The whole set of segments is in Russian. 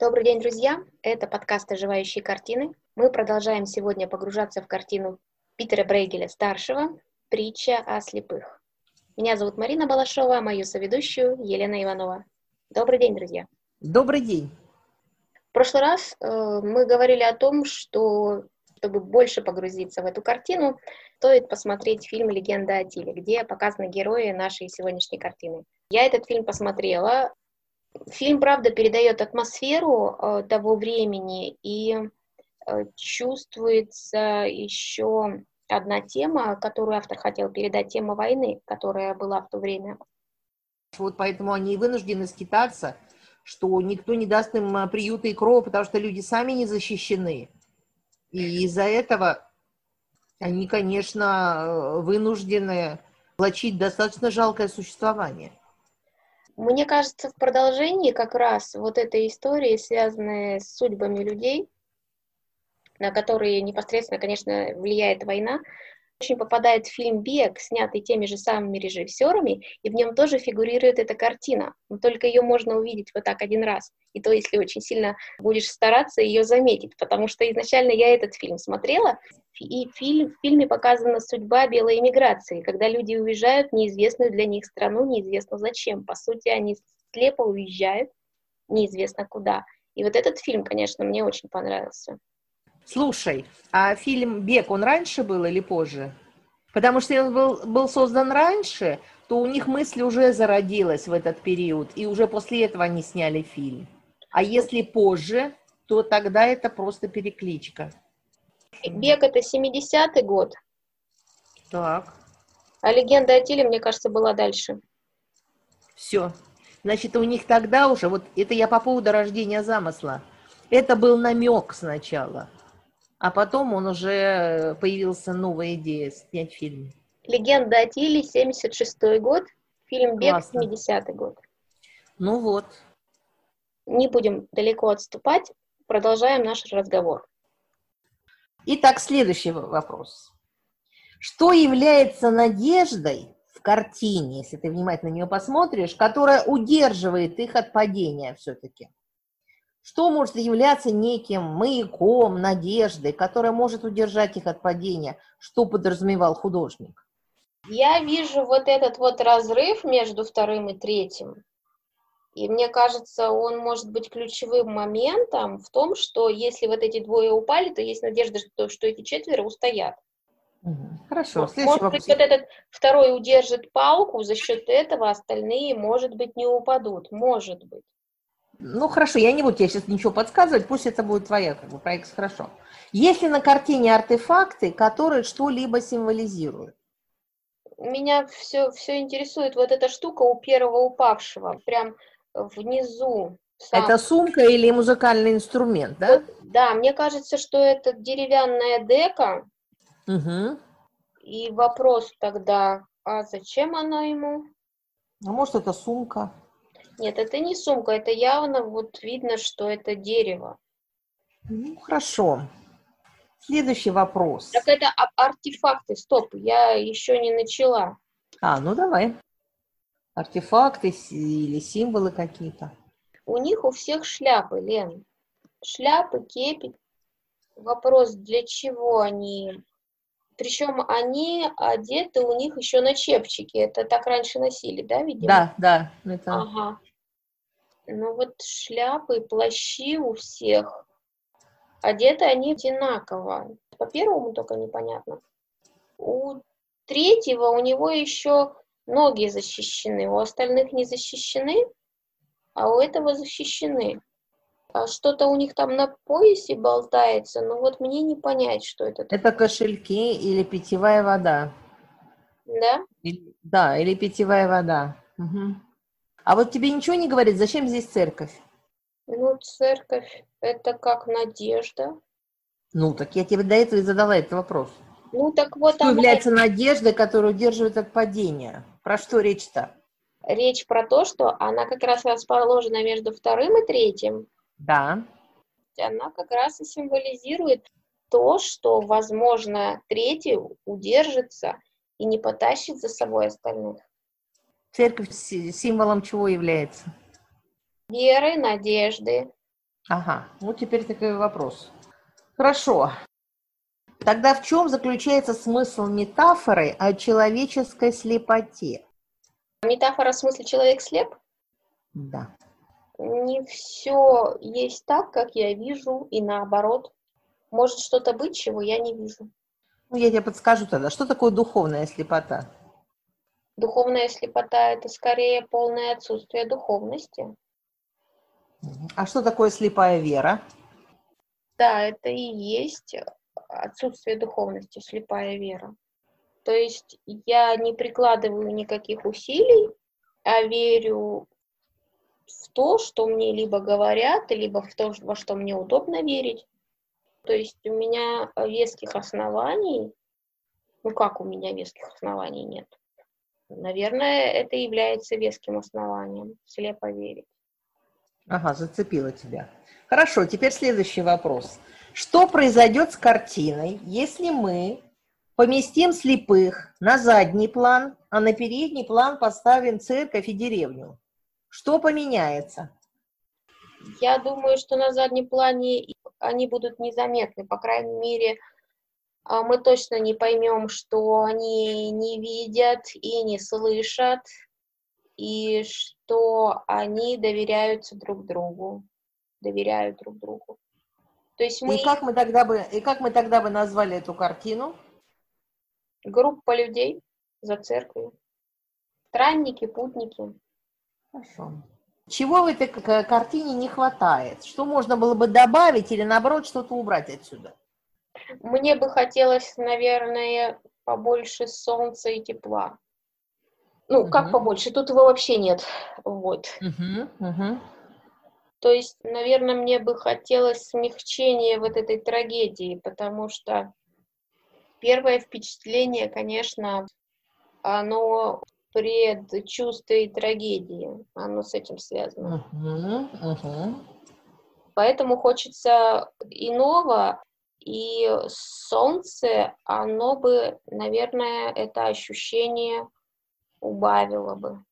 Добрый день, друзья! Это подкаст «Оживающие картины». Мы продолжаем сегодня погружаться в картину Питера Брейгеля-старшего «Притча о слепых». Меня зовут Марина Балашова, мою соведущую Елена Иванова. Добрый день, друзья! Добрый день! В прошлый раз э, мы говорили о том, что чтобы больше погрузиться в эту картину, стоит посмотреть фильм «Легенда о Тиле», где показаны герои нашей сегодняшней картины. Я этот фильм посмотрела, Фильм, правда, передает атмосферу э, того времени, и э, чувствуется еще одна тема, которую автор хотел передать, тема войны, которая была в то время. Вот поэтому они вынуждены скитаться, что никто не даст им э, приюта и крова, потому что люди сами не защищены. И из-за этого они, конечно, вынуждены влачить достаточно жалкое существование. Мне кажется, в продолжении как раз вот этой истории, связанной с судьбами людей, на которые непосредственно, конечно, влияет война, очень попадает фильм «Бег», снятый теми же самыми режиссерами, и в нем тоже фигурирует эта картина. Но только ее можно увидеть вот так один раз. И то, если очень сильно будешь стараться ее заметить, потому что изначально я этот фильм смотрела, и фильм, в фильме показана судьба белой эмиграции, когда люди уезжают в неизвестную для них страну, неизвестно зачем. По сути, они слепо уезжают, неизвестно куда. И вот этот фильм, конечно, мне очень понравился. Слушай, а фильм «Бег», он раньше был или позже? Потому что он был, был создан раньше, то у них мысль уже зародилась в этот период, и уже после этого они сняли фильм. А если позже, то тогда это просто перекличка. Бег это 70-й год. Так. А легенда о Тиле, мне кажется, была дальше. Все. Значит, у них тогда уже, вот это я по поводу рождения замысла, это был намек сначала, а потом он уже появился новая идея снять фильм. Легенда о Тиле, 76-й год, фильм Бег, 70-й год. Ну вот. Не будем далеко отступать, продолжаем наш разговор. Итак, следующий вопрос. Что является надеждой в картине, если ты внимательно на нее посмотришь, которая удерживает их от падения все-таки? Что может являться неким маяком, надеждой, которая может удержать их от падения? Что подразумевал художник? Я вижу вот этот вот разрыв между вторым и третьим. И мне кажется, он может быть ключевым моментом в том, что если вот эти двое упали, то есть надежда, что, что эти четверо устоят. Хорошо. Может вопрос. быть, вот этот второй удержит палку, за счет этого остальные, может быть, не упадут. Может быть. Ну, хорошо, я не буду тебе сейчас ничего подсказывать, пусть это будет твоя как бы, проект, хорошо. Есть ли на картине артефакты, которые что-либо символизируют? Меня все, все интересует вот эта штука у первого упавшего. Прям внизу. Сам. Это сумка или музыкальный инструмент, да? Вот, да, мне кажется, что это деревянная дека. Угу. И вопрос тогда, а зачем она ему? А может, это сумка? Нет, это не сумка, это явно вот видно, что это дерево. Ну, хорошо. Следующий вопрос. Так это артефакты, стоп, я еще не начала. А, ну давай артефакты или символы какие-то? У них у всех шляпы, Лен. Шляпы, кепи. Вопрос, для чего они? Причем они одеты, у них еще на чепчике. Это так раньше носили, да, видимо? Да, да. Это... Ага. Ну вот шляпы, плащи у всех. Одеты они одинаково. По первому только непонятно. У третьего у него еще Ноги защищены, у остальных не защищены, а у этого защищены. А что-то у них там на поясе болтается, но вот мне не понять, что это. Это кошельки или питьевая вода. Да? Или, да, или питьевая вода. Угу. А вот тебе ничего не говорит, зачем здесь церковь? Ну, церковь – это как надежда. Ну, так я тебе до этого и задала этот вопрос. Ну, так вот Что она... является надеждой, которая удерживает от падения? Про что речь-то? Речь про то, что она как раз расположена между вторым и третьим. Да. Она как раз и символизирует то, что, возможно, третий удержится и не потащит за собой остальных. Церковь символом чего является? Веры, надежды. Ага, ну теперь такой вопрос. Хорошо. Тогда в чем заключается смысл метафоры о человеческой слепоте? Метафора в смысле человек слеп? Да. Не все есть так, как я вижу, и наоборот. Может что-то быть, чего я не вижу. Ну, я тебе подскажу тогда, что такое духовная слепота? Духовная слепота – это скорее полное отсутствие духовности. А что такое слепая вера? Да, это и есть отсутствие духовности, слепая вера. То есть я не прикладываю никаких усилий, а верю в то, что мне либо говорят, либо в то, во что мне удобно верить. То есть у меня веских оснований, ну как у меня веских оснований нет? Наверное, это является веским основанием, слепо верить. Ага, зацепила тебя. Хорошо, теперь следующий вопрос. Что произойдет с картиной, если мы поместим слепых на задний план, а на передний план поставим церковь и деревню? Что поменяется? Я думаю, что на заднем плане они будут незаметны. По крайней мере, а, мы точно не поймем, что они не видят и не слышат, и что они доверяются друг другу, доверяют друг другу. То есть мы... И как мы тогда бы, и как мы тогда бы назвали эту картину? Группа людей за церковью. Странники, путники. Хорошо. Чего в этой картине не хватает? Что можно было бы добавить или, наоборот, что-то убрать отсюда? Мне бы хотелось, наверное, побольше солнца и тепла. Ну, угу. как побольше? Тут его вообще нет. Вот. Угу, угу. То есть, наверное, мне бы хотелось смягчения вот этой трагедии, потому что первое впечатление, конечно, оно предчувствие трагедии, оно с этим связано. Uh-huh, uh-huh. Поэтому хочется иного, и солнце, оно бы, наверное, это ощущение убавило бы.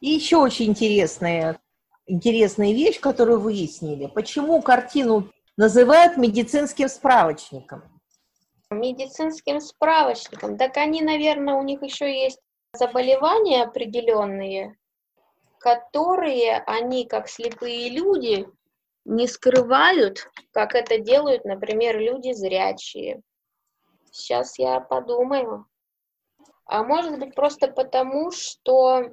И еще очень интересная, интересная вещь, которую выяснили. Почему картину называют медицинским справочником? Медицинским справочником. Так они, наверное, у них еще есть заболевания определенные, которые они, как слепые люди, не скрывают, как это делают, например, люди зрячие. Сейчас я подумаю. А может быть просто потому, что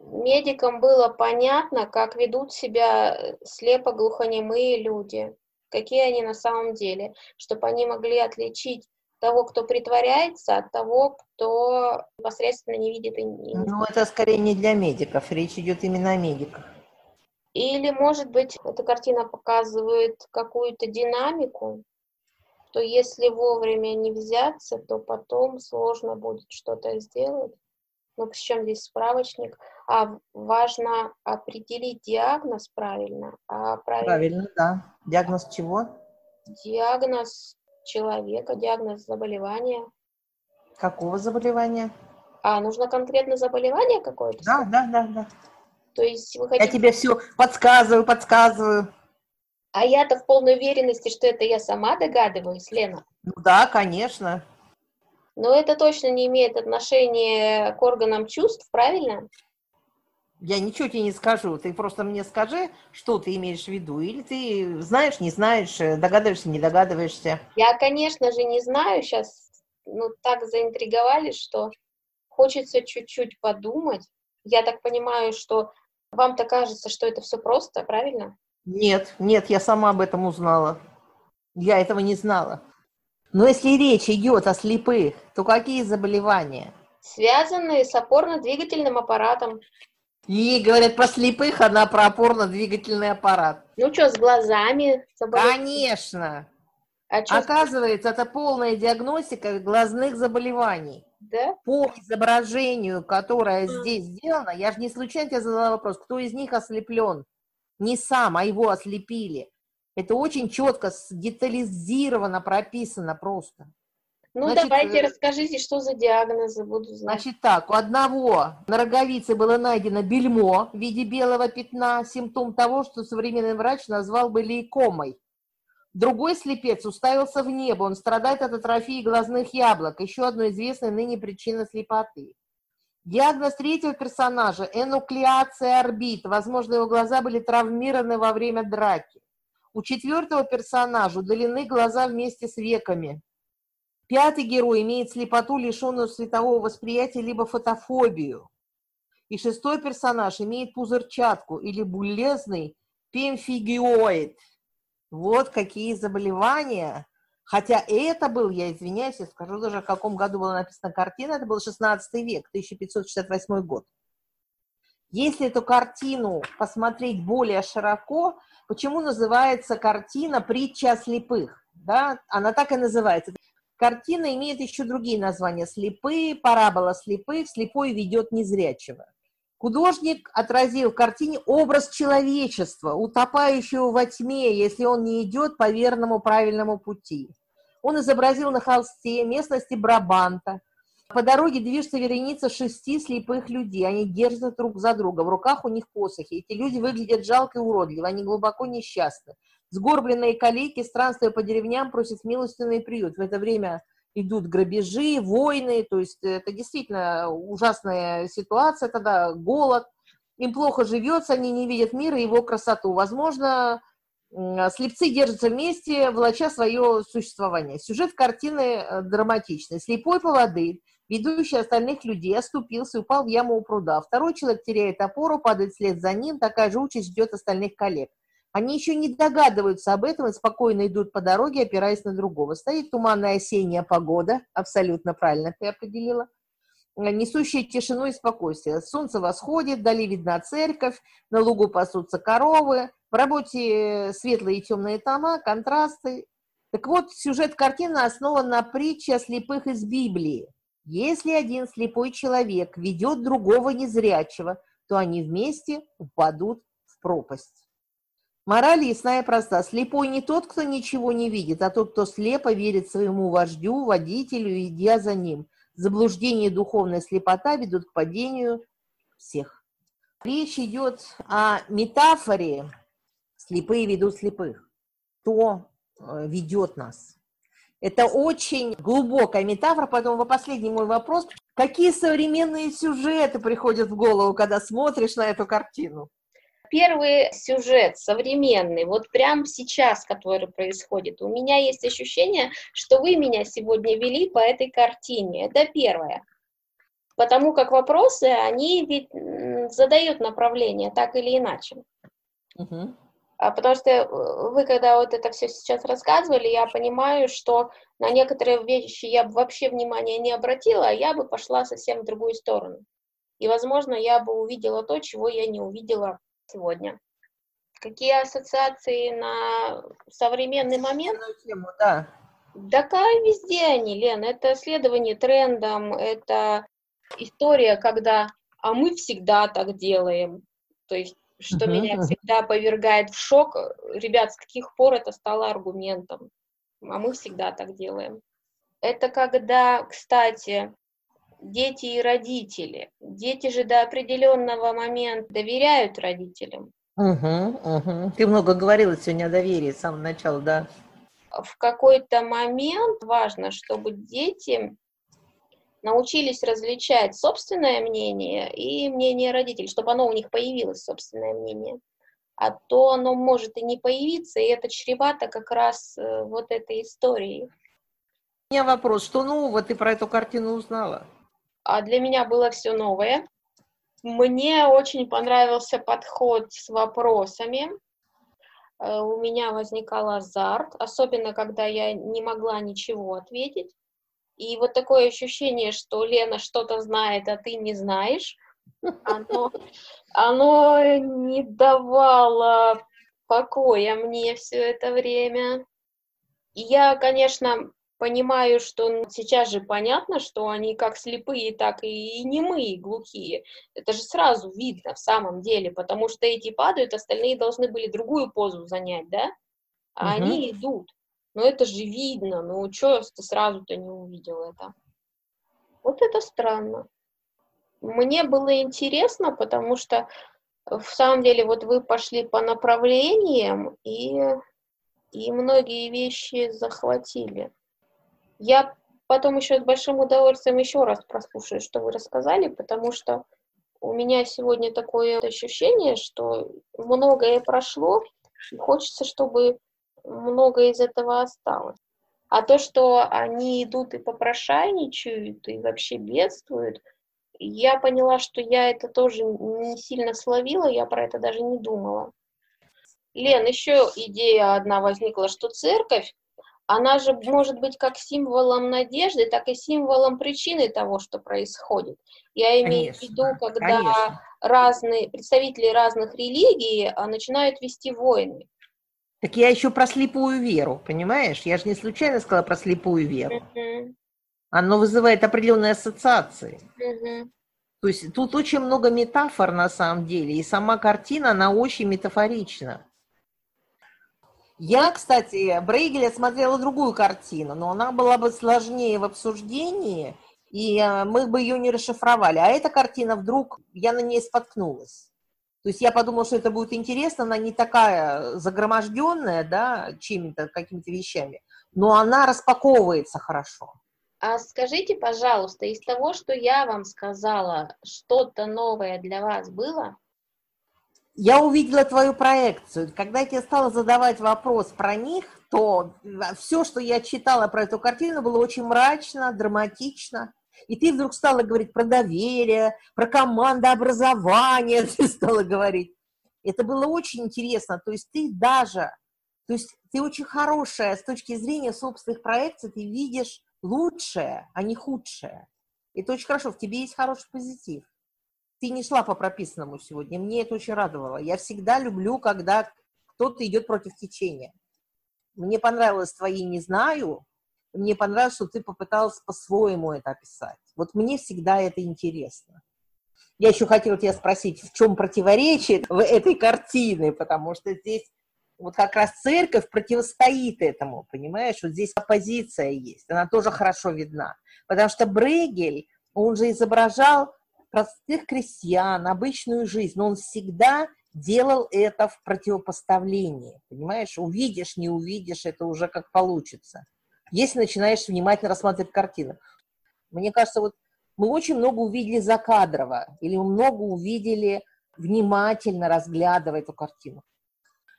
медикам было понятно, как ведут себя слепо-глухонемые люди, какие они на самом деле, чтобы они могли отличить того, кто притворяется, от того, кто непосредственно не видит и не... Ну, это скорее не для медиков, речь идет именно о медиках. Или, может быть, эта картина показывает какую-то динамику, то если вовремя не взяться, то потом сложно будет что-то сделать. Ну, причем здесь справочник. А важно определить диагноз правильно. А правильно, правильно, да. Диагноз чего? Диагноз человека, диагноз заболевания. Какого заболевания? А, нужно конкретно заболевание какое-то? Да, да, да, да. То есть вы хотите... Я тебе все подсказываю, подсказываю. А я-то в полной уверенности, что это я сама догадываюсь, Лена. Ну да, конечно. Но это точно не имеет отношения к органам чувств, правильно? Я ничего тебе не скажу. Ты просто мне скажи, что ты имеешь в виду. Или ты знаешь, не знаешь, э, догадываешься, не догадываешься. Я, конечно же, не знаю. Сейчас ну, так заинтриговали, что хочется чуть-чуть подумать. Я так понимаю, что вам-то кажется, что это все просто, правильно? Нет, нет, я сама об этом узнала. Я этого не знала. Но если речь идет о слепых, то какие заболевания? Связанные с опорно-двигательным аппаратом. И говорят про слепых, она про опорно-двигательный аппарат. Ну что, с глазами? Конечно. А Оказывается, это полная диагностика глазных заболеваний. Да? По изображению, которое mm. здесь сделано, я же не случайно тебе задала вопрос, кто из них ослеплен? Не сам, а его ослепили. Это очень четко, детализировано прописано просто. Ну, Значит, давайте, э, расскажите, что за диагнозы буду знать. Значит так, у одного на роговице было найдено бельмо в виде белого пятна, симптом того, что современный врач назвал бы лейкомой. Другой слепец уставился в небо, он страдает от атрофии глазных яблок, еще одной известной ныне причины слепоты. Диагноз третьего персонажа – энуклеация орбит. Возможно, его глаза были травмированы во время драки. У четвертого персонажа удалены глаза вместе с веками. Пятый герой имеет слепоту, лишенную светового восприятия, либо фотофобию. И шестой персонаж имеет пузырчатку или булезный пемфигиоид. Вот какие заболевания. Хотя это был, я извиняюсь, я скажу даже, в каком году была написана картина, это был 16 век, 1568 год. Если эту картину посмотреть более широко, почему называется картина «Притча о слепых»? Да? Она так и называется. Картина имеет еще другие названия. Слепые, парабола слепых, слепой ведет незрячего. Художник отразил в картине образ человечества, утопающего во тьме, если он не идет по верному правильному пути. Он изобразил на холсте местности Брабанта. По дороге движется вереница шести слепых людей. Они держатся друг за друга. В руках у них посохи. Эти люди выглядят жалко и уродливо. Они глубоко несчастны. Сгорбленные калики, странствуя по деревням, просят милостивный приют. В это время идут грабежи, войны, то есть это действительно ужасная ситуация, тогда голод, им плохо живется, они не видят мира и его красоту. Возможно, слепцы держатся вместе, влача свое существование. Сюжет картины э, драматичный. Слепой поводырь, ведущий остальных людей, оступился и упал в яму у пруда. Второй человек теряет опору, падает вслед за ним, такая же участь ждет остальных коллег. Они еще не догадываются об этом и спокойно идут по дороге, опираясь на другого. Стоит туманная осенняя погода, абсолютно правильно ты определила, несущая тишину и спокойствие. Солнце восходит, вдали видна церковь, на лугу пасутся коровы, в работе светлые и темные тома, контрасты. Так вот, сюжет картины основан на притче о слепых из Библии. Если один слепой человек ведет другого незрячего, то они вместе упадут в пропасть. Мораль ясна и проста. Слепой не тот, кто ничего не видит, а тот, кто слепо верит своему вождю, водителю, идя за ним. Заблуждение и духовная слепота ведут к падению всех. Речь идет о метафоре «слепые ведут слепых». Кто э, ведет нас? Это очень глубокая метафора, поэтому последний мой вопрос. Какие современные сюжеты приходят в голову, когда смотришь на эту картину? Первый сюжет современный, вот прямо сейчас, который происходит, у меня есть ощущение, что вы меня сегодня вели по этой картине. Это первое. Потому как вопросы, они ведь задают направление так или иначе. А потому что э, вы, когда вот это все сейчас рассказывали, я понимаю, что на некоторые вещи я бы вообще внимания не обратила, а я бы пошла совсем в другую сторону. И, возможно, я бы увидела то, чего я не увидела сегодня. Какие ассоциации на современный момент? Тему, да. Такая везде они, Лен. Это следование трендам, это история, когда «а мы всегда так делаем». То есть, что uh-huh, меня всегда повергает в шок. Ребят, с каких пор это стало аргументом? А мы всегда так делаем. Это когда, кстати, дети и родители. Дети же до определенного момента доверяют родителям. Угу, угу. Ты много говорила сегодня о доверии с самого начала, да? В какой-то момент важно, чтобы дети научились различать собственное мнение и мнение родителей, чтобы оно у них появилось, собственное мнение. А то оно может и не появиться, и это чревато как раз э, вот этой историей. У меня вопрос, что нового ты про эту картину узнала? А для меня было все новое. Мне очень понравился подход с вопросами. Э, у меня возникал азарт, особенно когда я не могла ничего ответить. И вот такое ощущение, что Лена что-то знает, а ты не знаешь, оно, оно не давало покоя мне все это время. И я, конечно, понимаю, что сейчас же понятно, что они как слепые, так и немые, и глухие. Это же сразу видно в самом деле, потому что эти падают, остальные должны были другую позу занять, да? А угу. они идут. ну это же видно, ну что ты сразу-то не увидел это? Вот это странно. Мне было интересно, потому что в самом деле вот вы пошли по направлениям и, и многие вещи захватили. Я потом еще с большим удовольствием еще раз прослушаю, что вы рассказали, потому что у меня сегодня такое ощущение, что многое прошло, и хочется, чтобы многое из этого осталось. А то, что они идут и попрошайничают, и вообще бедствуют, я поняла, что я это тоже не сильно словила, я про это даже не думала. Лен, еще идея одна возникла, что церковь, она же может быть как символом надежды, так и символом причины того, что происходит. Я имею конечно, в виду, когда конечно. разные представители разных религий а, начинают вести войны. Так я еще про слепую веру, понимаешь? Я же не случайно сказала про слепую веру. Uh-huh. Оно вызывает определенные ассоциации. Uh-huh. То есть тут очень много метафор на самом деле, и сама картина, она очень метафорична. Я, кстати, Брейгеля смотрела другую картину, но она была бы сложнее в обсуждении, и э, мы бы ее не расшифровали. А эта картина вдруг, я на ней споткнулась. То есть я подумала, что это будет интересно, она не такая загроможденная, да, чем-то, какими-то вещами, но она распаковывается хорошо. А скажите, пожалуйста, из того, что я вам сказала, что-то новое для вас было? Я увидела твою проекцию. Когда я тебе стала задавать вопрос про них, то все, что я читала про эту картину, было очень мрачно, драматично. И ты вдруг стала говорить про доверие, про командообразование, ты стала говорить. Это было очень интересно. То есть ты даже, то есть ты очень хорошая с точки зрения собственных проекций, ты видишь лучшее, а не худшее. Это очень хорошо, в тебе есть хороший позитив. Ты не шла по прописанному сегодня, мне это очень радовало. Я всегда люблю, когда кто-то идет против течения. Мне понравилось твои «не знаю», мне понравилось, что ты попыталась по-своему это описать. Вот мне всегда это интересно. Я еще хотела тебя спросить, в чем противоречие в этой картины, потому что здесь вот как раз церковь противостоит этому, понимаешь? Вот здесь оппозиция есть, она тоже хорошо видна. Потому что Брегель, он же изображал простых крестьян, обычную жизнь, но он всегда делал это в противопоставлении, понимаешь? Увидишь, не увидишь, это уже как получится. Если начинаешь внимательно рассматривать картину. Мне кажется, вот мы очень много увидели закадрово, или много увидели внимательно разглядывая эту картину.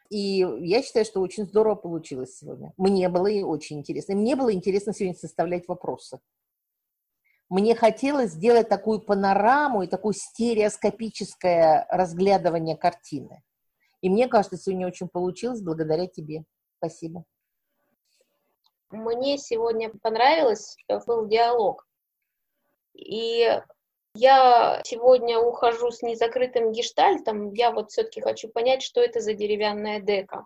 И я считаю, что очень здорово получилось сегодня. Мне было и очень интересно. Мне было интересно сегодня составлять вопросы. Мне хотелось сделать такую панораму и такое стереоскопическое разглядывание картины. И мне кажется, сегодня очень получилось благодаря тебе. Спасибо. Мне сегодня понравилось, был диалог. И я сегодня ухожу с незакрытым гештальтом. Я вот все-таки хочу понять, что это за деревянная дека.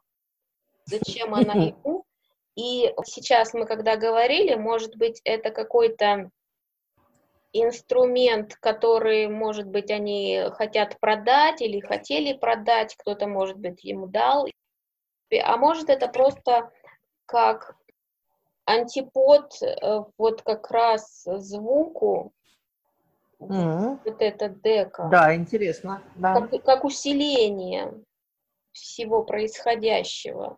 Зачем она ему? И сейчас мы когда говорили, может быть, это какой-то инструмент, который, может быть, они хотят продать или хотели продать, кто-то, может быть, ему дал. А может, это просто как антипод э, вот как раз звуку, mm-hmm. вот эта дека. Да, интересно. Да. Как, как усиление всего происходящего.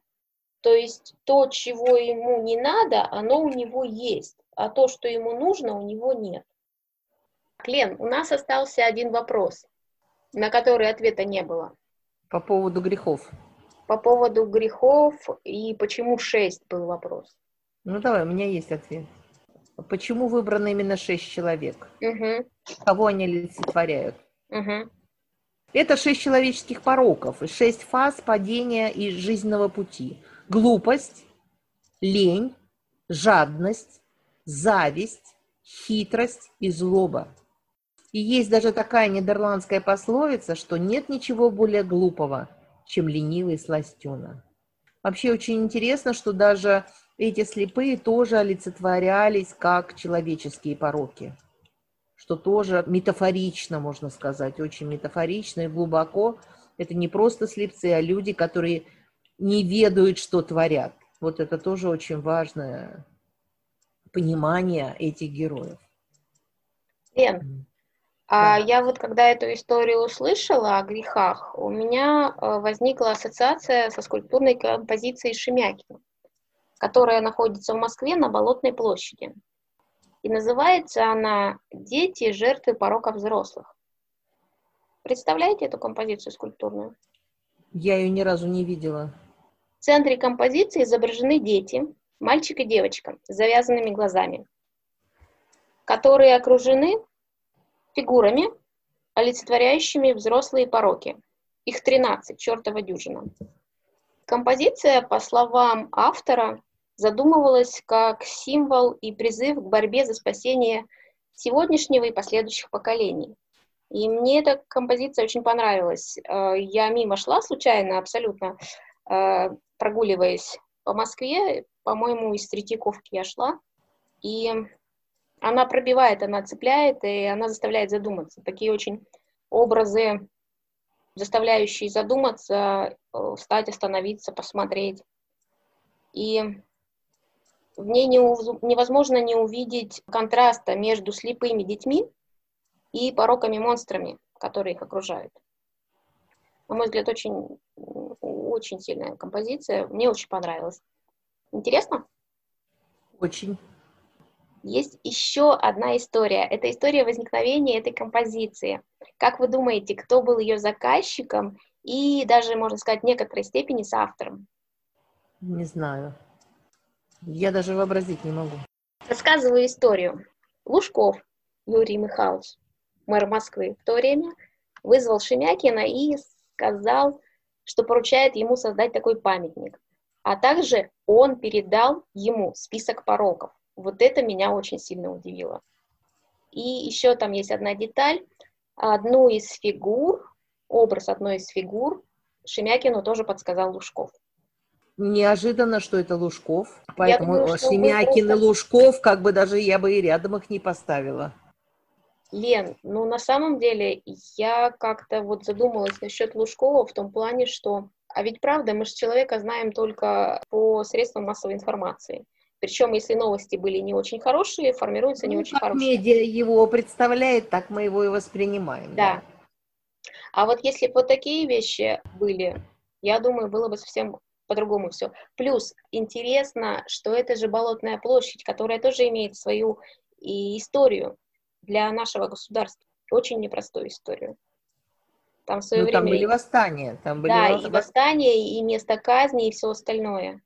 То есть то, чего ему не надо, оно у него есть, а то, что ему нужно, у него нет. Лен, у нас остался один вопрос, на который ответа не было. По поводу грехов. По поводу грехов и почему шесть был вопрос. Ну давай, у меня есть ответ. Почему выбрано именно шесть человек? Угу. Кого они олицетворяют? Угу. Это шесть человеческих пороков, шесть фаз падения из жизненного пути. Глупость, лень, жадность, зависть, хитрость и злоба. И есть даже такая нидерландская пословица, что нет ничего более глупого, чем ленивый сластена. Вообще очень интересно, что даже эти слепые тоже олицетворялись как человеческие пороки, что тоже метафорично, можно сказать, очень метафорично и глубоко. Это не просто слепцы, а люди, которые не ведают, что творят. Вот это тоже очень важное понимание этих героев. Лен, а я вот когда эту историю услышала о грехах, у меня э, возникла ассоциация со скульптурной композицией Шемякина, которая находится в Москве на Болотной площади. И называется она «Дети, жертвы порока взрослых». Представляете эту композицию скульптурную? Я ее ни разу не видела. В центре композиции изображены дети, мальчик и девочка с завязанными глазами, которые окружены фигурами, олицетворяющими взрослые пороки. Их 13, чертова дюжина. Композиция, по словам автора, задумывалась как символ и призыв к борьбе за спасение сегодняшнего и последующих поколений. И мне эта композиция очень понравилась. Э, я мимо шла случайно, абсолютно, э, прогуливаясь по Москве, по-моему, из Третьяковки я шла, и она пробивает, она цепляет, и она заставляет задуматься. Такие очень образы, заставляющие задуматься, э, встать, остановиться, посмотреть. И в ней невозможно не увидеть контраста между слепыми детьми и пороками-монстрами, которые их окружают. На мой взгляд, очень, очень сильная композиция. Мне очень понравилась. Интересно? Очень. Есть еще одна история. Это история возникновения этой композиции. Как вы думаете, кто был ее заказчиком и даже, можно сказать, в некоторой степени с автором? Не знаю. Я даже вообразить не могу. Рассказываю историю. Лужков Юрий Михайлович, мэр Москвы в то время, вызвал Шемякина и сказал, что поручает ему создать такой памятник. А также он передал ему список пороков. Вот это меня очень сильно удивило. И еще там есть одна деталь. Одну из фигур, образ одной из фигур Шемякину тоже подсказал Лужков. Неожиданно, что это Лужков. Поэтому думаю, Шемякин просто... и Лужков, как бы даже я бы и рядом их не поставила. Лен, ну на самом деле я как-то вот задумалась насчет Лужкова в том плане, что, а ведь правда, мы же человека знаем только по средствам массовой информации. Причем, если новости были не очень хорошие, формируются не ну, очень как хорошие. медиа его представляет, так мы его и воспринимаем. Да. да. А вот если бы вот такие вещи были, я думаю, было бы совсем по-другому все. Плюс интересно, что это же Болотная площадь, которая тоже имеет свою и историю для нашего государства. Очень непростую историю. Там в свое ну, время... Там были восстания. Там были да, и восстания, и место казни, и все остальное.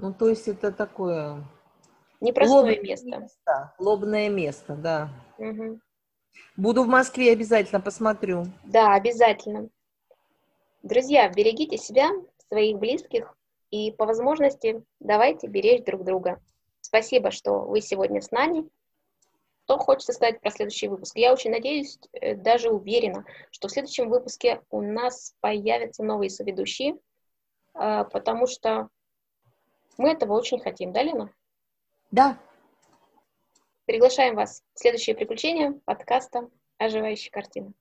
Ну, то есть это такое... Непростое лобное место. место. Лобное место, да. Угу. Буду в Москве, обязательно посмотрю. Да, обязательно. Друзья, берегите себя, своих близких и по возможности давайте беречь друг друга. Спасибо, что вы сегодня с нами. Кто хочет составить про следующий выпуск? Я очень надеюсь, э, даже уверена, что в следующем выпуске у нас появятся новые соведущие, а, потому что мы этого очень хотим, да, Лена? Да. Приглашаем вас в следующее приключение подкаста «Оживающие картины».